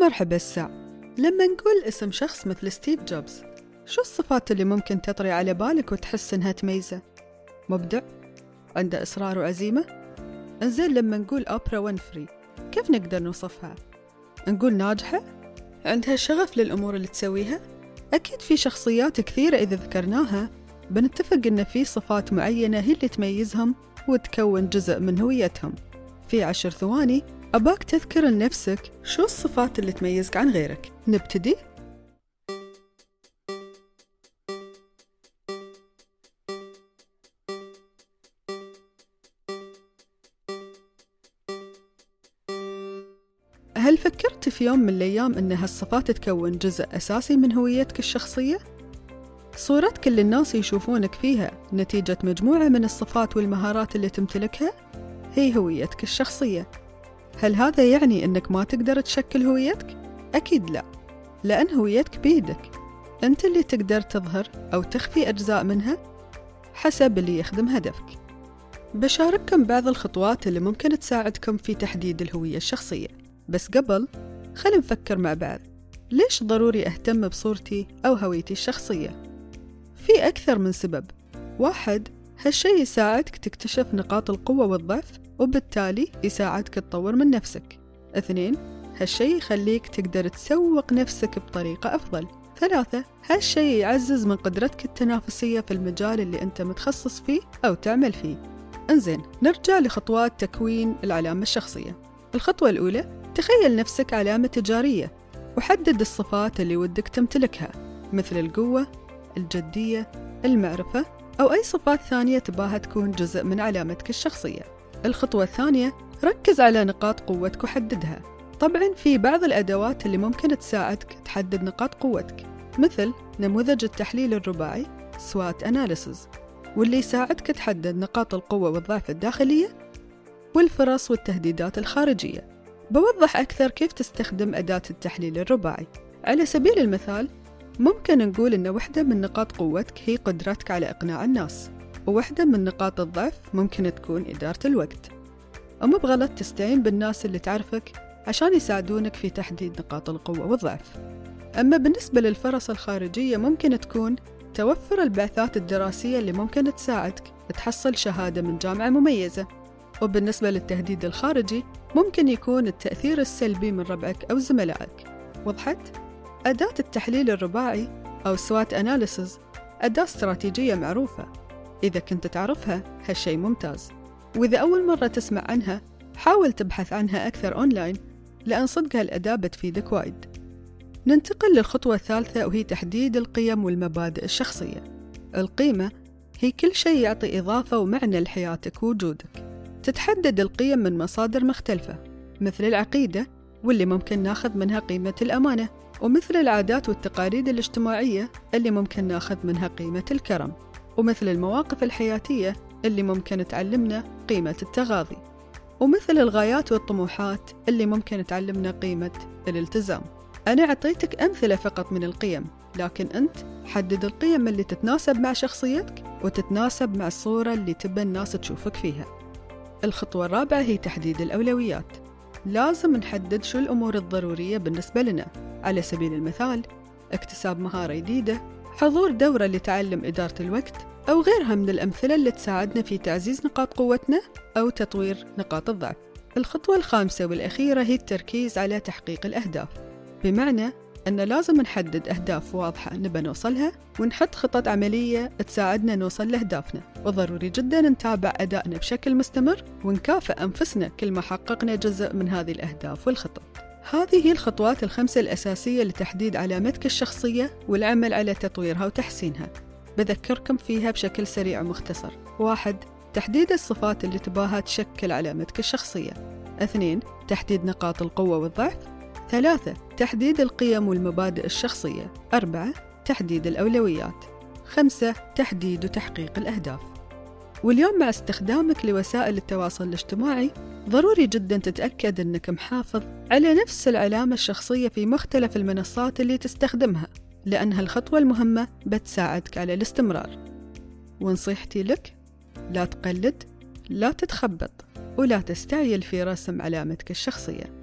مرحبا الساع لما نقول اسم شخص مثل ستيف جوبز شو الصفات اللي ممكن تطري على بالك وتحس إنها تميزه؟ مبدع؟ عنده إصرار وعزيمة؟ إنزين لما نقول أوبرا وينفري كيف نقدر نوصفها؟ نقول ناجحة؟ عندها شغف للأمور اللي تسويها؟ أكيد في شخصيات كثيرة إذا ذكرناها بنتفق إن في صفات معينة هي اللي تميزهم وتكون جزء من هويتهم في عشر ثواني أباك تذكر لنفسك شو الصفات اللي تميزك عن غيرك نبتدي؟ هل فكرت في يوم من الأيام أن هالصفات تكون جزء أساسي من هويتك الشخصية؟ صورتك اللي الناس يشوفونك فيها نتيجة مجموعة من الصفات والمهارات اللي تمتلكها هي هويتك الشخصية هل هذا يعني أنك ما تقدر تشكل هويتك؟ أكيد لا لأن هويتك بيدك. أنت اللي تقدر تظهر أو تخفي أجزاء منها حسب اللي يخدم هدفك. بشارككم بعض الخطوات اللي ممكن تساعدكم في تحديد الهوية الشخصية. بس قبل خلينا نفكر مع بعض. ليش ضروري أهتم بصورتي أو هويتي الشخصية؟ في أكثر من سبب. واحد هالشي يساعدك تكتشف نقاط القوة والضعف وبالتالي يساعدك تطور من نفسك. اثنين هالشي يخليك تقدر تسوق نفسك بطريقة أفضل. ثلاثة هالشي يعزز من قدرتك التنافسية في المجال اللي أنت متخصص فيه أو تعمل فيه. انزين نرجع لخطوات تكوين العلامة الشخصية. الخطوة الأولى تخيل نفسك علامة تجارية وحدد الصفات اللي ودك تمتلكها مثل القوة الجدية المعرفة أو أي صفات ثانية تباها تكون جزء من علامتك الشخصية. الخطوة الثانية ركز على نقاط قوتك وحددها. طبعا في بعض الأدوات اللي ممكن تساعدك تحدد نقاط قوتك مثل نموذج التحليل الرباعي SWOT Analysis واللي يساعدك تحدد نقاط القوة والضعف الداخلية والفرص والتهديدات الخارجية. بوضح أكثر كيف تستخدم أداة التحليل الرباعي. على سبيل المثال ممكن نقول إن واحدة من نقاط قوتك هي قدرتك على إقناع الناس وواحدة من نقاط الضعف ممكن تكون إدارة الوقت. ومو بغلط تستعين بالناس اللي تعرفك عشان يساعدونك في تحديد نقاط القوة والضعف. أما بالنسبة للفرص الخارجية ممكن تكون توفر البعثات الدراسية اللي ممكن تساعدك تحصل شهادة من جامعة مميزة. وبالنسبة للتهديد الخارجي ممكن يكون التأثير السلبي من ربعك أو زملائك. وضحت؟ أداة التحليل الرباعي أو SWOT Analysis أداة استراتيجية معروفة. إذا كنت تعرفها هالشي ممتاز. وإذا أول مرة تسمع عنها حاول تبحث عنها أكثر أونلاين لأن صدق هالأداة بتفيدك وايد. ننتقل للخطوة الثالثة وهي تحديد القيم والمبادئ الشخصية. القيمة هي كل شيء يعطي إضافة ومعنى لحياتك ووجودك. تتحدد القيم من مصادر مختلفة مثل العقيدة واللي ممكن ناخذ منها قيمة الأمانة. ومثل العادات والتقاليد الاجتماعية اللي ممكن ناخذ منها قيمة الكرم ومثل المواقف الحياتية اللي ممكن تعلمنا قيمة التغاضي ومثل الغايات والطموحات اللي ممكن تعلمنا قيمة الالتزام. أنا أعطيتك أمثلة فقط من القيم لكن أنت حدد القيم اللي تتناسب مع شخصيتك وتتناسب مع الصورة اللي تبى الناس تشوفك فيها. الخطوة الرابعة هي تحديد الأولويات. لازم نحدد شو الأمور الضرورية بالنسبة لنا. على سبيل المثال اكتساب مهارة جديدة حضور دورة لتعلم إدارة الوقت أو غيرها من الأمثلة اللي تساعدنا في تعزيز نقاط قوتنا أو تطوير نقاط الضعف. الخطوة الخامسة والأخيرة هي التركيز على تحقيق الأهداف. بمعنى أن لازم نحدد أهداف واضحة نبى نوصلها ونحط خطط عملية تساعدنا نوصل لأهدافنا. وضروري جدا نتابع أدائنا بشكل مستمر ونكافئ أنفسنا كل ما حققنا جزء من هذه الأهداف والخطط. هذه هي الخطوات الخمسة الأساسية لتحديد علامتك الشخصية والعمل على تطويرها وتحسينها. بذكركم فيها بشكل سريع ومختصر. واحد تحديد الصفات اللي تباها تشكل علامتك الشخصية. اثنين تحديد نقاط القوة والضعف. ثلاثة تحديد القيم والمبادئ الشخصية. أربعة تحديد الأولويات. خمسة تحديد وتحقيق الأهداف. واليوم مع استخدامك لوسائل التواصل الاجتماعي ضروري جدا تتأكد أنك محافظ على نفس العلامة الشخصية في مختلف المنصات اللي تستخدمها لأن هالخطوة المهمة بتساعدك على الاستمرار. ونصيحتي لك لا تقلد لا تتخبط ولا تستعجل في رسم علامتك الشخصية.